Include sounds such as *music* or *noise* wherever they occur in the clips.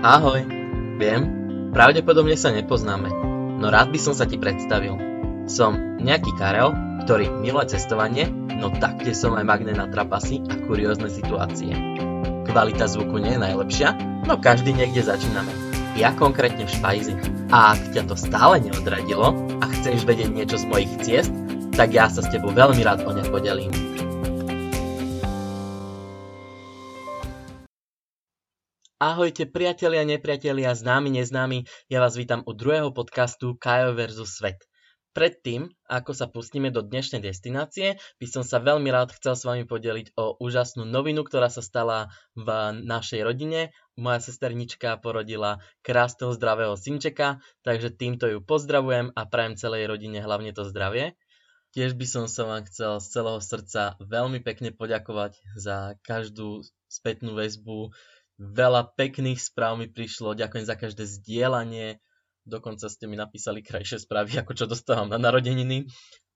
Ahoj, viem, pravdepodobne sa nepoznáme, no rád by som sa ti predstavil. Som nejaký Karel, ktorý miluje cestovanie, no taktiež som aj magnet na trapasy a kuriózne situácie. Kvalita zvuku nie je najlepšia, no každý niekde začíname. Ja konkrétne v špajzi. A ak ťa to stále neodradilo a chceš vedieť niečo z mojich ciest, tak ja sa s tebou veľmi rád o ne podelím. Ahojte priatelia, nepriatelia, známi, neznámi, ja vás vítam u druhého podcastu Kajo versus Svet. Predtým, ako sa pustíme do dnešnej destinácie, by som sa veľmi rád chcel s vami podeliť o úžasnú novinu, ktorá sa stala v našej rodine. Moja sesternička porodila krásneho zdravého synčeka, takže týmto ju pozdravujem a prajem celej rodine hlavne to zdravie. Tiež by som sa vám chcel z celého srdca veľmi pekne poďakovať za každú spätnú väzbu, Veľa pekných správ mi prišlo, ďakujem za každé zdieľanie, dokonca ste mi napísali krajšie správy, *laughs* ako čo dostávam na narodeniny.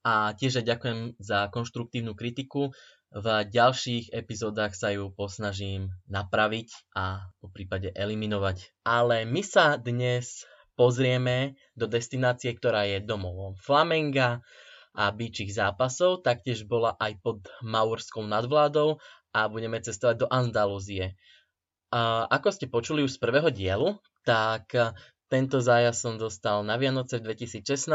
A tiež ďakujem za konštruktívnu kritiku. V ďalších epizódach sa ju posnažím napraviť a po prípade eliminovať. Ale my sa dnes pozrieme do destinácie, ktorá je domovom Flamenga a býčich zápasov, taktiež bola aj pod maurskou nadvládou a budeme cestovať do Andalúzie. A ako ste počuli už z prvého dielu, tak tento zájazd som dostal na Vianoce v 2016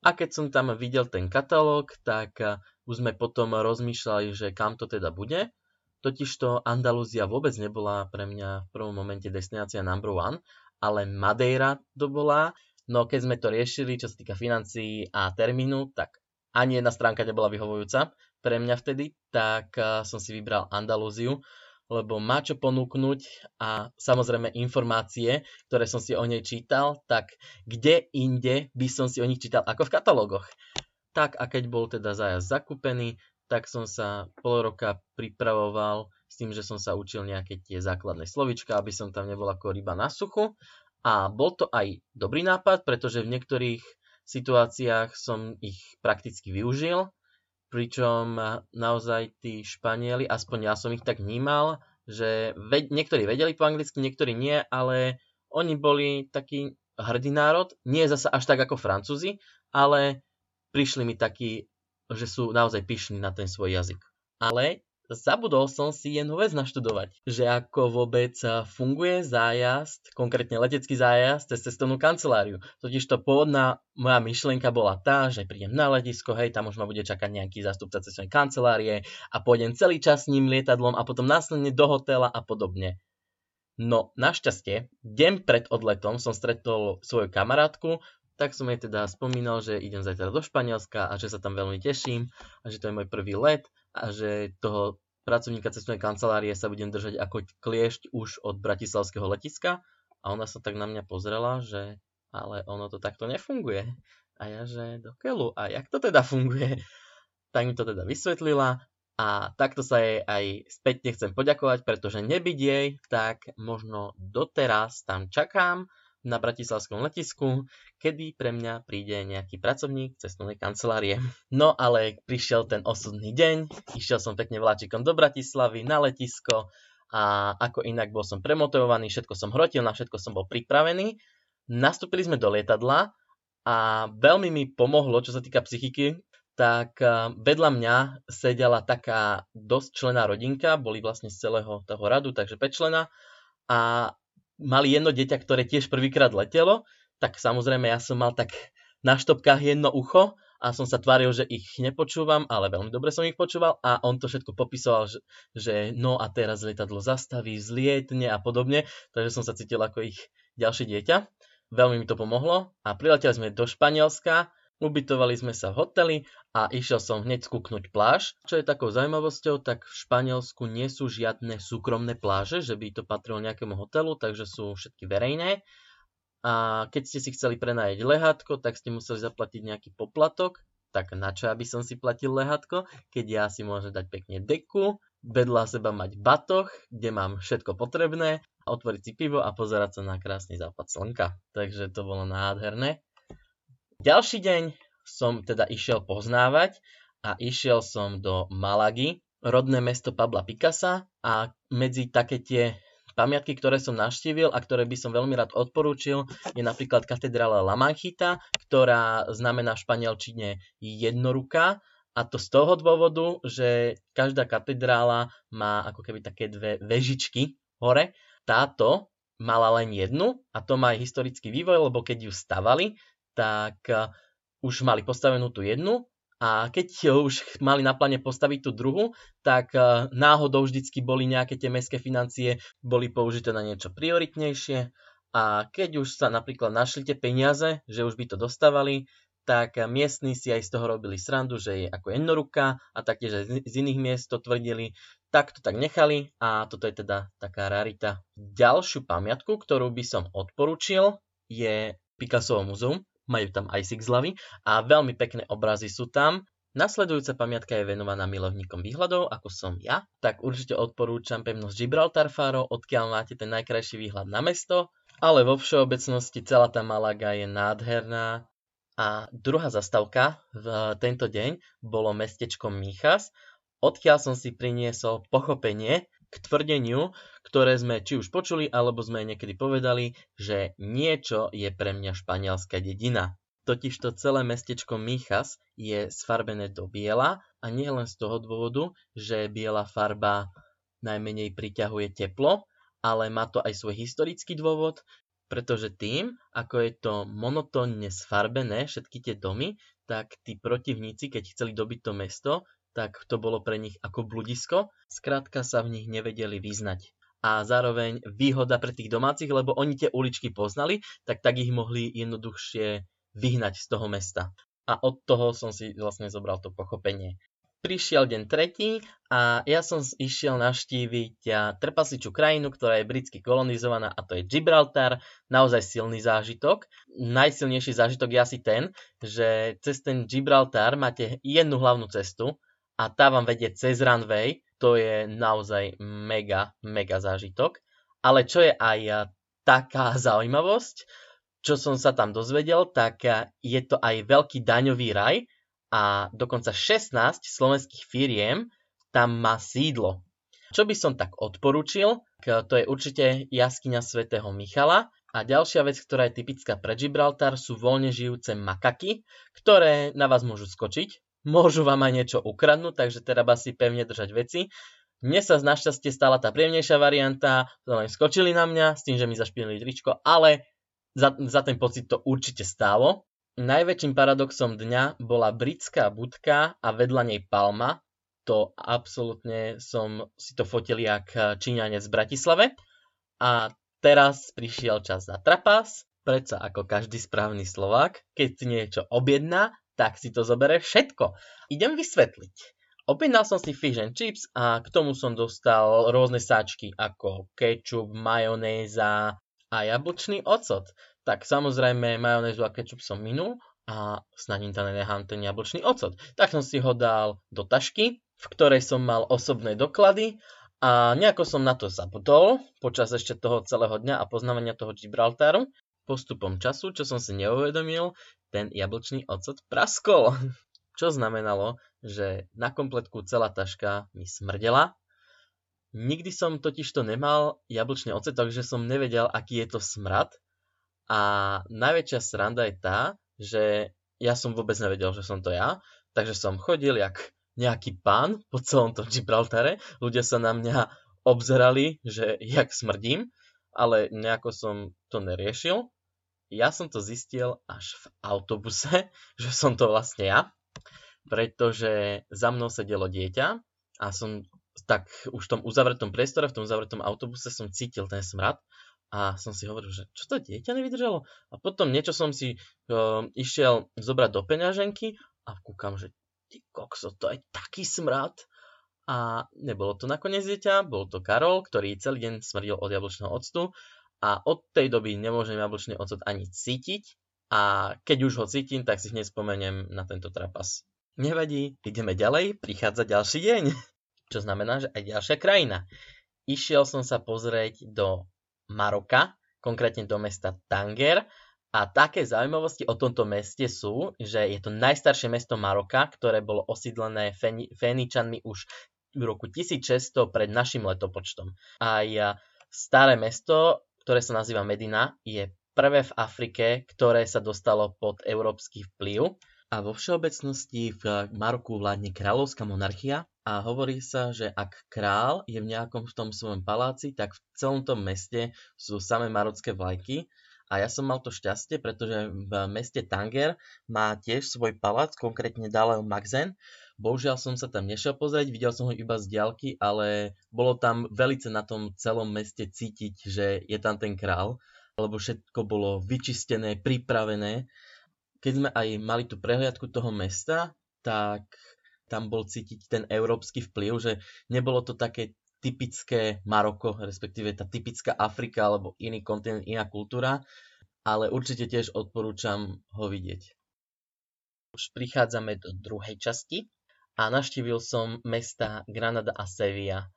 a keď som tam videl ten katalóg, tak už sme potom rozmýšľali, že kam to teda bude. Totižto Andalúzia vôbec nebola pre mňa v prvom momente destinácia number one, ale Madeira to bola. No keď sme to riešili, čo sa týka financií a termínu, tak ani jedna stránka nebola vyhovujúca pre mňa vtedy, tak som si vybral Andalúziu lebo má čo ponúknuť a samozrejme informácie, ktoré som si o nej čítal, tak kde inde by som si o nich čítal ako v katalógoch. Tak a keď bol teda zájazd zakúpený, tak som sa pol roka pripravoval s tým, že som sa učil nejaké tie základné slovička, aby som tam nebol ako ryba na suchu. A bol to aj dobrý nápad, pretože v niektorých situáciách som ich prakticky využil pričom naozaj tí Španieli, aspoň ja som ich tak vnímal, že ve- niektorí vedeli po anglicky, niektorí nie, ale oni boli taký hrdý národ, nie zasa až tak ako Francúzi, ale prišli mi takí, že sú naozaj pyšní na ten svoj jazyk. Ale zabudol som si jednu vec naštudovať, že ako vôbec funguje zájazd, konkrétne letecký zájazd cez cestovnú kanceláriu. Totiž to pôvodná moja myšlienka bola tá, že prídem na letisko, hej, tam už ma bude čakať nejaký zástupca cestovnej kancelárie a pôjdem celý čas s ním lietadlom a potom následne do hotela a podobne. No, našťastie, deň pred odletom som stretol svoju kamarátku, tak som jej teda spomínal, že idem zajtra do Španielska a že sa tam veľmi teším a že to je môj prvý let a že toho pracovníka cestovnej kancelárie sa budem držať ako kliešť už od bratislavského letiska a ona sa tak na mňa pozrela, že ale ono to takto nefunguje. A ja, že do keľu, a jak to teda funguje? Tak mi to teda vysvetlila a takto sa jej aj späť chcem poďakovať, pretože nebyť jej, tak možno doteraz tam čakám na bratislavskom letisku, kedy pre mňa príde nejaký pracovník cestovnej kancelárie. No ale prišiel ten osudný deň, išiel som pekne vláčikom do Bratislavy na letisko a ako inak bol som premotivovaný, všetko som hrotil, na všetko som bol pripravený. Nastúpili sme do lietadla a veľmi mi pomohlo, čo sa týka psychiky, tak vedľa mňa sedela taká dosť člená rodinka, boli vlastne z celého toho radu, takže 5 člena a mali jedno dieťa, ktoré tiež prvýkrát letelo, tak samozrejme ja som mal tak na štopkách jedno ucho a som sa tváril, že ich nepočúvam, ale veľmi dobre som ich počúval a on to všetko popisoval, že, že no a teraz lietadlo zastaví, zlietne a podobne, takže som sa cítil ako ich ďalšie dieťa. Veľmi mi to pomohlo a prileteli sme do Španielska, Ubytovali sme sa v hoteli a išiel som hneď skúknuť pláž. Čo je takou zaujímavosťou, tak v Španielsku nie sú žiadne súkromné pláže, že by to patrilo nejakému hotelu, takže sú všetky verejné. A keď ste si chceli prenajať lehátko, tak ste museli zaplatiť nejaký poplatok. Tak na čo aby som si platil lehátko, keď ja si môžem dať pekne deku, vedľa seba mať batoh, kde mám všetko potrebné, otvoriť si pivo a pozerať sa na krásny západ slnka. Takže to bolo nádherné. Ďalší deň som teda išiel poznávať a išiel som do Malagy, rodné mesto Pabla Picasa a medzi také tie Pamiatky, ktoré som navštívil a ktoré by som veľmi rád odporúčil, je napríklad katedrála La Manchita, ktorá znamená v španielčine jednoruka, a to z toho dôvodu, že každá katedrála má ako keby také dve vežičky hore. Táto mala len jednu a to má aj historický vývoj, lebo keď ju stavali, tak eh, už mali postavenú tú jednu a keď už mali na pláne postaviť tú druhú, tak eh, náhodou vždycky boli nejaké tie mestské financie, boli použité na niečo prioritnejšie a keď už sa napríklad našli tie peniaze, že už by to dostávali, tak miestni si aj z toho robili srandu, že je ako jednoruka a taktiež aj z iných miest to tvrdili, tak to tak nechali a toto je teda taká rarita. Ďalšiu pamiatku, ktorú by som odporučil, je Picassovo muzeum. Majú tam aj six hlavy a veľmi pekné obrazy sú tam. Nasledujúca pamiatka je venovaná milovníkom výhľadov, ako som ja, tak určite odporúčam pevnosť Gibraltar Faro, odkiaľ máte ten najkrajší výhľad na mesto, ale vo všeobecnosti celá tá Malaga je nádherná, a druhá zastavka v tento deň bolo mestečko Michas, odkiaľ som si priniesol pochopenie k tvrdeniu, ktoré sme či už počuli, alebo sme niekedy povedali, že niečo je pre mňa španielská dedina. Totižto celé mestečko Michas je sfarbené do biela a nie len z toho dôvodu, že biela farba najmenej priťahuje teplo, ale má to aj svoj historický dôvod, pretože tým, ako je to monotónne sfarbené, všetky tie domy, tak tí protivníci, keď chceli dobiť to mesto, tak to bolo pre nich ako bludisko, skrátka sa v nich nevedeli vyznať. A zároveň výhoda pre tých domácich, lebo oni tie uličky poznali, tak tak ich mohli jednoduchšie vyhnať z toho mesta. A od toho som si vlastne zobral to pochopenie prišiel deň tretí a ja som išiel navštíviť trpasličú krajinu, ktorá je britsky kolonizovaná a to je Gibraltar. Naozaj silný zážitok. Najsilnejší zážitok je asi ten, že cez ten Gibraltar máte jednu hlavnú cestu a tá vám vedie cez runway. To je naozaj mega, mega zážitok. Ale čo je aj taká *laughs* zaujímavosť, čo som sa tam dozvedel, tak je to aj veľký daňový raj, a dokonca 16 slovenských firiem tam má sídlo. Čo by som tak odporučil, to je určite jaskyňa svätého Michala a ďalšia vec, ktorá je typická pre Gibraltar, sú voľne žijúce makaky, ktoré na vás môžu skočiť, môžu vám aj niečo ukradnúť, takže treba si pevne držať veci. Mne sa našťastie stala tá príjemnejšia varianta, len skočili na mňa s tým, že mi zašpinili tričko, ale za, za ten pocit to určite stálo. Najväčším paradoxom dňa bola britská budka a vedľa nej palma. To absolútne som si to fotil jak Číňanec v Bratislave. A teraz prišiel čas na trapas. Predsa ako každý správny Slovák, keď niečo objedná, tak si to zobere všetko. Idem vysvetliť. Objednal som si fish and chips a k tomu som dostal rôzne sáčky ako ketchup, majonéza a jablčný ocot tak samozrejme majonézu a ketchup som minul a snad im tam nenechám ten jablčný ocot. Tak som si ho dal do tašky, v ktorej som mal osobné doklady a nejako som na to zabudol počas ešte toho celého dňa a poznávania toho Gibraltaru. Postupom času, čo som si neuvedomil, ten jablčný ocot praskol. *laughs* Čo znamenalo, že na kompletku celá taška mi smrdela. Nikdy som totiž to nemal jablčný ocet, takže som nevedel, aký je to smrad. A najväčšia sranda je tá, že ja som vôbec nevedel, že som to ja, takže som chodil jak nejaký pán po celom tom Gibraltare. Ľudia sa na mňa obzerali, že jak smrdím, ale nejako som to neriešil. Ja som to zistil až v autobuse, *laughs* že som to vlastne ja, pretože za mnou sedelo dieťa a som tak už v tom uzavretom priestore, v tom uzavretom autobuse som cítil ten smrad a som si hovoril, že čo to dieťa nevydržalo? A potom niečo som si uh, išiel zobrať do peňaženky a kúkam, že ty kokso, to je taký smrad. A nebolo to nakoniec dieťa, bol to Karol, ktorý celý deň smrdil od jablčného octu a od tej doby nemôžem jablčný ocot ani cítiť a keď už ho cítim, tak si hneď spomeniem na tento trapas. Nevadí, ideme ďalej, prichádza ďalší deň. *laughs* Čo znamená, že aj ďalšia krajina. Išiel som sa pozrieť do Maroka, konkrétne do mesta Tanger. A také zaujímavosti o tomto meste sú, že je to najstaršie mesto Maroka, ktoré bolo osídlené Féničanmi už v roku 1600 pred našim letopočtom. Aj Staré mesto, ktoré sa nazýva Medina, je prvé v Afrike, ktoré sa dostalo pod európsky vplyv. A vo všeobecnosti v Maroku vládne kráľovská monarchia a hovorí sa, že ak král je v nejakom v tom svojom paláci, tak v celom tom meste sú samé marocké vlajky a ja som mal to šťastie, pretože v meste Tanger má tiež svoj palác, konkrétne Daleo Magzen. Bohužiaľ som sa tam nešiel pozrieť, videl som ho iba z diaľky, ale bolo tam velice na tom celom meste cítiť, že je tam ten král, lebo všetko bolo vyčistené, pripravené. Keď sme aj mali tú prehliadku toho mesta, tak tam bol cítiť ten európsky vplyv, že nebolo to také typické Maroko, respektíve tá typická Afrika alebo iný kontinent, iná kultúra, ale určite tiež odporúčam ho vidieť. Už prichádzame do druhej časti a naštívil som mesta Granada a Sevilla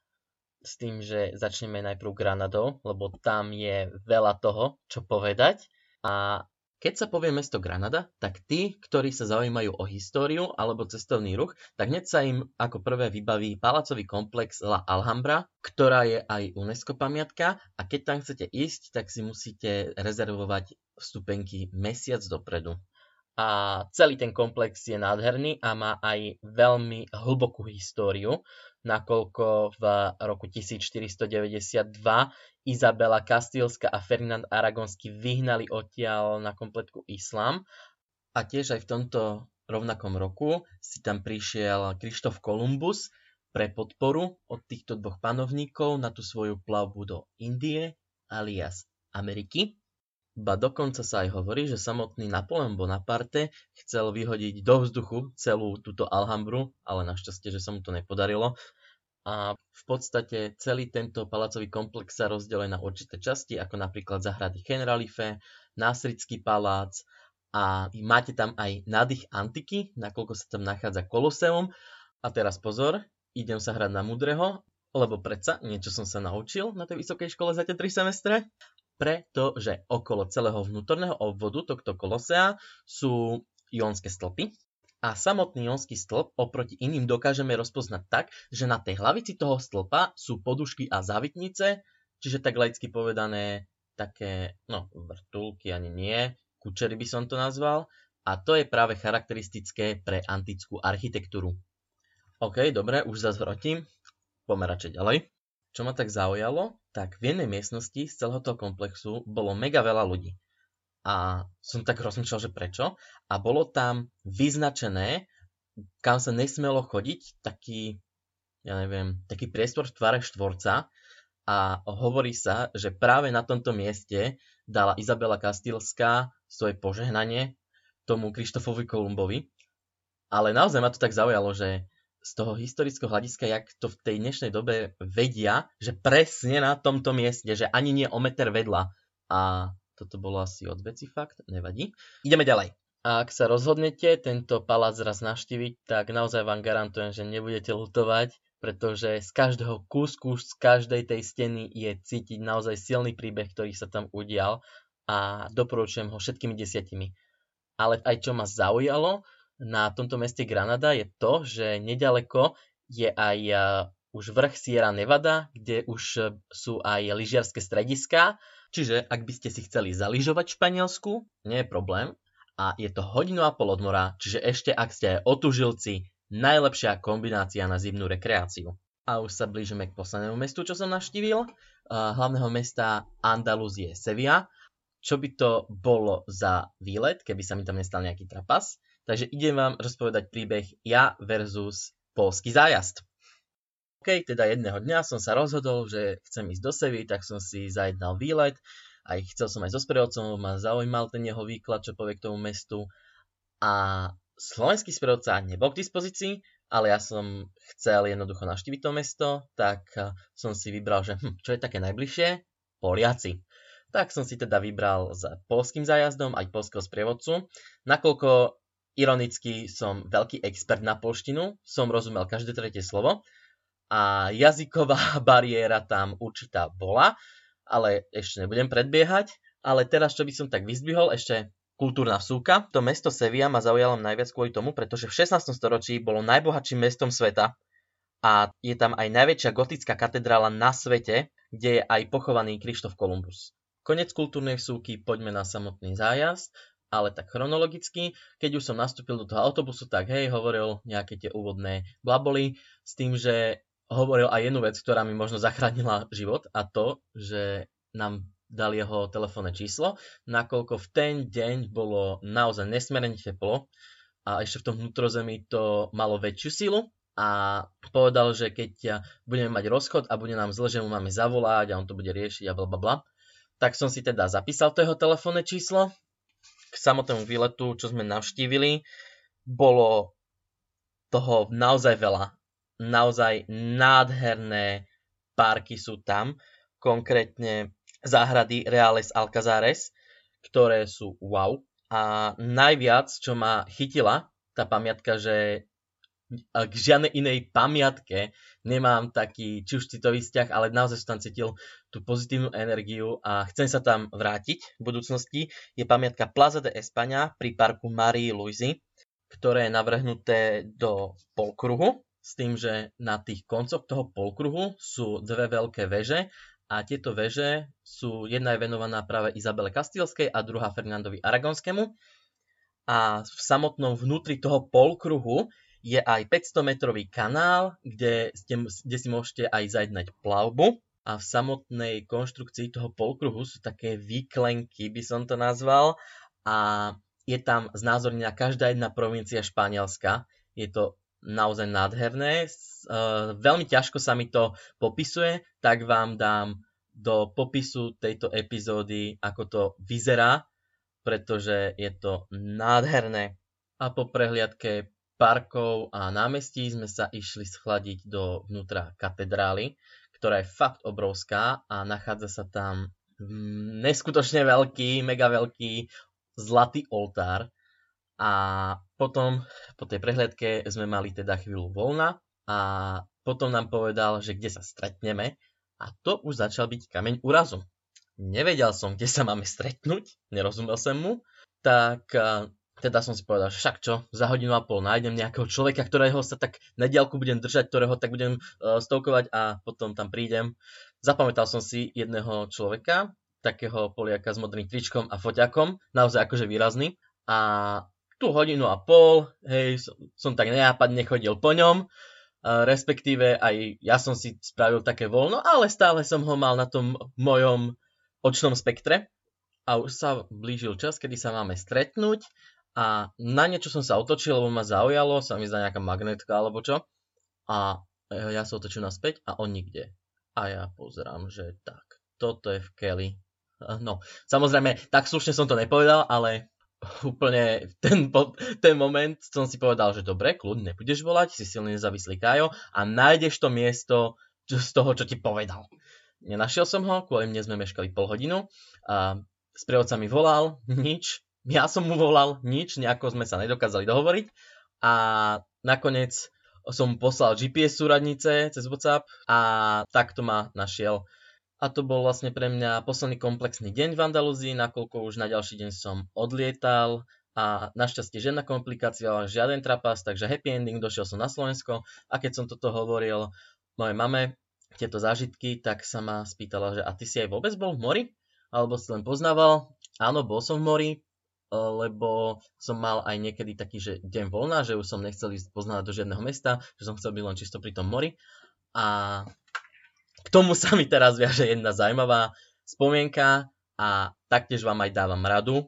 s tým, že začneme najprv Granadou, lebo tam je veľa toho, čo povedať a keď sa povie mesto Granada, tak tí, ktorí sa zaujímajú o históriu alebo cestovný ruch, tak hneď sa im ako prvé vybaví palácový komplex La Alhambra, ktorá je aj UNESCO pamiatka a keď tam chcete ísť, tak si musíte rezervovať vstupenky mesiac dopredu. A celý ten komplex je nádherný a má aj veľmi hlbokú históriu, nakoľko v roku 1492 Izabela Kastilska a Ferdinand Aragonsky vyhnali odtiaľ na kompletku islám. A tiež aj v tomto rovnakom roku si tam prišiel Krištof Kolumbus pre podporu od týchto dvoch panovníkov na tú svoju plavbu do Indie alias Ameriky. Ba dokonca sa aj hovorí, že samotný Napoleon Bonaparte chcel vyhodiť do vzduchu celú túto Alhambru, ale našťastie, že sa mu to nepodarilo. A v podstate celý tento palacový komplex sa rozdeluje na určité časti, ako napríklad zahrady Generalife, Násrický palác a máte tam aj nádych antiky, nakoľko sa tam nachádza Koloseum. A teraz pozor, idem sa hrať na mudreho, lebo predsa niečo som sa naučil na tej vysokej škole za tie 3 semestre pretože okolo celého vnútorného obvodu tohto kolosea sú jónske stĺpy a samotný jónsky stĺp oproti iným dokážeme rozpoznať tak, že na tej hlavici toho stĺpa sú podušky a závitnice, čiže tak laicky povedané také, no vrtulky ani nie, kučery by som to nazval, a to je práve charakteristické pre antickú architektúru. OK, dobre, už zase vrotím, poďme radšej ďalej. Čo ma tak zaujalo, tak v jednej miestnosti z celého toho komplexu bolo mega veľa ľudí. A som tak rozmýšľal, že prečo. A bolo tam vyznačené, kam sa nesmelo chodiť, taký, ja neviem, taký priestor v tvare štvorca. A hovorí sa, že práve na tomto mieste dala Izabela Kastilská svoje požehnanie tomu Krištofovi Kolumbovi. Ale naozaj ma to tak zaujalo, že z toho historického hľadiska, jak to v tej dnešnej dobe vedia, že presne na tomto mieste, že ani nie o meter vedľa. A toto bolo asi od veci fakt, nevadí. Ideme ďalej. Ak sa rozhodnete tento palác raz navštíviť, tak naozaj vám garantujem, že nebudete lutovať, pretože z každého kúsku, z každej tej steny je cítiť naozaj silný príbeh, ktorý sa tam udial a doporučujem ho všetkými desiatimi. Ale aj čo ma zaujalo, na tomto meste Granada je to, že nedaleko je aj už vrch Sierra Nevada, kde už e, sú aj lyžiarske strediská. Čiže ak by ste si chceli zaližovať v Španielsku, nie je problém. A je to hodinu a pol od mora, čiže ešte ak ste aj otužilci, najlepšia kombinácia na zimnú rekreáciu. A už sa blížime k poslednému mestu, čo som navštívil. Hlavného mesta Andalúzie Sevilla. Čo by to bolo za výlet, keby sa mi tam nestal nejaký trapas? Takže idem vám rozpovedať príbeh ja versus polský zájazd. OK, teda jedného dňa som sa rozhodol, že chcem ísť do Sevy, tak som si zajednal výlet. Aj chcel som aj so sprievodcom, ma zaujímal ten jeho výklad, čo povie k tomu mestu. A slovenský sprievodca nebol k dispozícii, ale ja som chcel jednoducho navštíviť to mesto, tak som si vybral, že hm, čo je také najbližšie? Poliaci. Tak som si teda vybral s polským zájazdom aj polského sprievodcu, nakoľko Ironicky som veľký expert na polštinu, som rozumel každé tretie slovo a jazyková *laughs* bariéra tam určitá bola, ale ešte nebudem predbiehať. Ale teraz, čo by som tak vyzdvihol, ešte kultúrna vsúka. To mesto Sevilla ma zaujalo najviac kvôli tomu, pretože v 16. storočí bolo najbohatším mestom sveta a je tam aj najväčšia gotická katedrála na svete kde je aj pochovaný Krištof Kolumbus. Konec kultúrnej súky, poďme na samotný zájazd, ale tak chronologicky. Keď už som nastúpil do toho autobusu, tak hej, hovoril nejaké tie úvodné blaboly s tým, že hovoril aj jednu vec, ktorá mi možno zachránila život a to, že nám dal jeho telefónne číslo, nakoľko v ten deň bolo naozaj nesmierne teplo a ešte v tom vnútrozemí to malo väčšiu silu a povedal, že keď budeme mať rozchod a bude nám zle, že mu máme zavolať a on to bude riešiť a bla bla bla tak som si teda zapísal to jeho telefónne číslo. K samotnému výletu, čo sme navštívili, bolo toho naozaj veľa. Naozaj nádherné parky sú tam, konkrétne záhrady Reales Alcazares, ktoré sú wow. A najviac, čo ma chytila, tá pamiatka, že k žiadnej inej pamiatke nemám taký či už citový vzťah, ale naozaj som tam cítil tú pozitívnu energiu a chcem sa tam vrátiť v budúcnosti. Je pamiatka Plaza de España pri parku Marie Luisi, ktoré je navrhnuté do polkruhu, s tým, že na tých koncoch toho polkruhu sú dve veľké veže a tieto veže sú, jedna je venovaná práve Izabele Kastilskej a druhá Fernandovi Aragonskému. A v samotnom vnútri toho polkruhu je aj 500 metrový kanál, kde, kde si môžete aj zajednať plavbu a v samotnej konštrukcii toho polkruhu sú také výklenky, by som to nazval, a je tam znázornená každá jedna provincia Španielska. Je to naozaj nádherné. Uh, veľmi ťažko sa mi to popisuje, tak vám dám do popisu tejto epizódy, ako to vyzerá, pretože je to nádherné. A po prehliadke parkov a námestí sme sa išli schladiť do vnútra katedrály, ktorá je fakt obrovská a nachádza sa tam neskutočne veľký, mega veľký zlatý oltár. A potom po tej prehliadke sme mali teda chvíľu voľna a potom nám povedal, že kde sa stretneme a to už začal byť kameň úrazu. Nevedel som, kde sa máme stretnúť, nerozumel som mu, tak teda som si povedal, však čo, za hodinu a pol nájdem nejakého človeka, ktorého sa tak na diálku budem držať, ktorého tak budem uh, stovkovať a potom tam prídem. Zapamätal som si jedného človeka, takého poliaka s modrým tričkom a foťakom, naozaj akože výrazný. A tú hodinu a pol, hej, som, som tak nenápadne chodil po ňom, uh, respektíve aj ja som si spravil také voľno, ale stále som ho mal na tom mojom očnom spektre. A už sa blížil čas, kedy sa máme stretnúť a na niečo som sa otočil, lebo ma zaujalo, sa mi zdá nejaká magnetka alebo čo. A e, ja sa otočím naspäť a on nikde. A ja pozerám, že tak, toto je v Kelly. No, samozrejme, tak slušne som to nepovedal, ale úplne ten, ten moment som si povedal, že dobre, kľudne nebudeš volať, si silný nezávislý Kajo a nájdeš to miesto z toho, čo ti povedal. Nenašiel som ho, kvôli mne sme meškali pol hodinu. A sprievodca mi volal, nič, ja som mu volal nič, nejako sme sa nedokázali dohovoriť a nakoniec som poslal GPS súradnice cez WhatsApp a takto ma našiel. A to bol vlastne pre mňa posledný komplexný deň v Andalúzii, nakoľko už na ďalší deň som odlietal a našťastie žiadna komplikácia, žiaden trapas, takže happy ending, došiel som na Slovensko a keď som toto hovoril mojej mame, tieto zážitky, tak sa ma spýtala, že a ty si aj vôbec bol v mori? Alebo si len poznával? Áno, bol som v mori, lebo som mal aj niekedy taký, že deň voľna, že už som nechcel ísť poznať do žiadneho mesta, že som chcel byť len čisto pri tom mori. A k tomu sa mi teraz viaže jedna zaujímavá spomienka a taktiež vám aj dávam radu.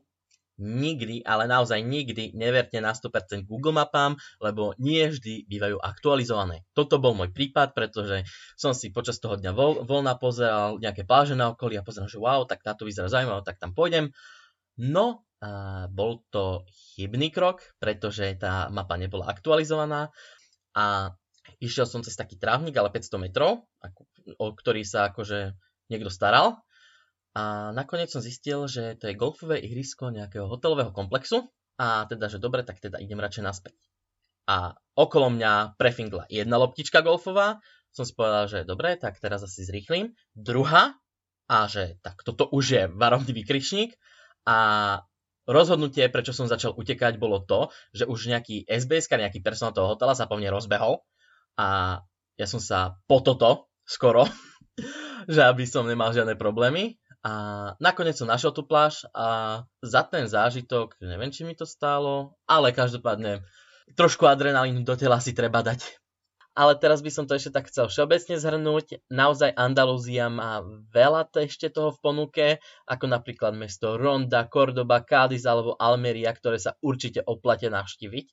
Nikdy, ale naozaj nikdy neverte na 100% Google mapám, lebo nie vždy bývajú aktualizované. Toto bol môj prípad, pretože som si počas toho dňa voľ, voľna pozeral nejaké pláže na okolí a pozeral, že wow, tak táto vyzerá zaujímavé, tak tam pôjdem. No bol to chybný krok, pretože tá mapa nebola aktualizovaná a išiel som cez taký trávnik, ale 500 metrov, o ktorý sa akože niekto staral. A nakoniec som zistil, že to je golfové ihrisko nejakého hotelového komplexu a teda, že dobre, tak teda idem radšej naspäť. A okolo mňa prefingla jedna loptička golfová, som si povedal, že dobre, tak teraz asi zrýchlim. Druhá, a že tak toto už je varovný vykričník a rozhodnutie, prečo som začal utekať, bolo to, že už nejaký SBS, nejaký personál toho hotela sa po mne rozbehol a ja som sa po toto skoro *laughs* že aby som nemal žiadne problémy. A nakoniec som našiel tú pláž a za ten zážitok, neviem, či mi to stálo, ale každopádne trošku adrenalínu do tela si treba dať. Ale teraz by som to ešte tak chcel všeobecne zhrnúť. Naozaj Andalúzia má veľa ešte toho v ponuke, ako napríklad mesto Ronda, Cordoba, Cádiz alebo Almeria, ktoré sa určite oplate navštíviť.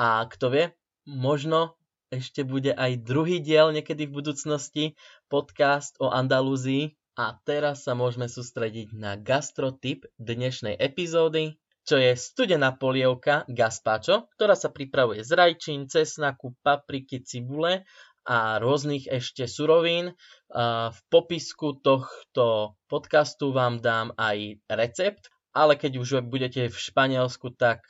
A kto vie, možno ešte bude aj druhý diel niekedy v budúcnosti, podcast o Andalúzii. A teraz sa môžeme sústrediť na gastrotip dnešnej epizódy, čo je studená polievka gazpacho, ktorá sa pripravuje z rajčín, cesnaku, papriky, cibule a rôznych ešte surovín. V popisku tohto podcastu vám dám aj recept, ale keď už budete v Španielsku, tak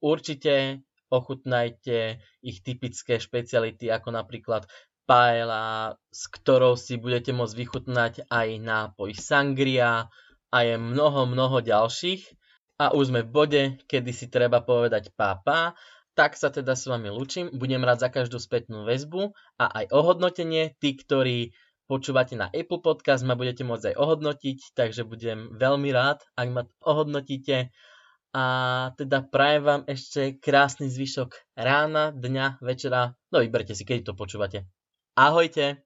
určite ochutnajte ich typické špeciality, ako napríklad paella, s ktorou si budete môcť vychutnať aj nápoj sangria a je mnoho, mnoho ďalších. A už sme v bode, kedy si treba povedať pápa, tak sa teda s vami lúčim. Budem rád za každú spätnú väzbu a aj ohodnotenie. Tí, ktorí počúvate na Apple Podcast, ma budete môcť aj ohodnotiť, takže budem veľmi rád, ak ma ohodnotíte. A teda prajem vám ešte krásny zvyšok rána, dňa, večera. No vyberte si, keď to počúvate. Ahojte!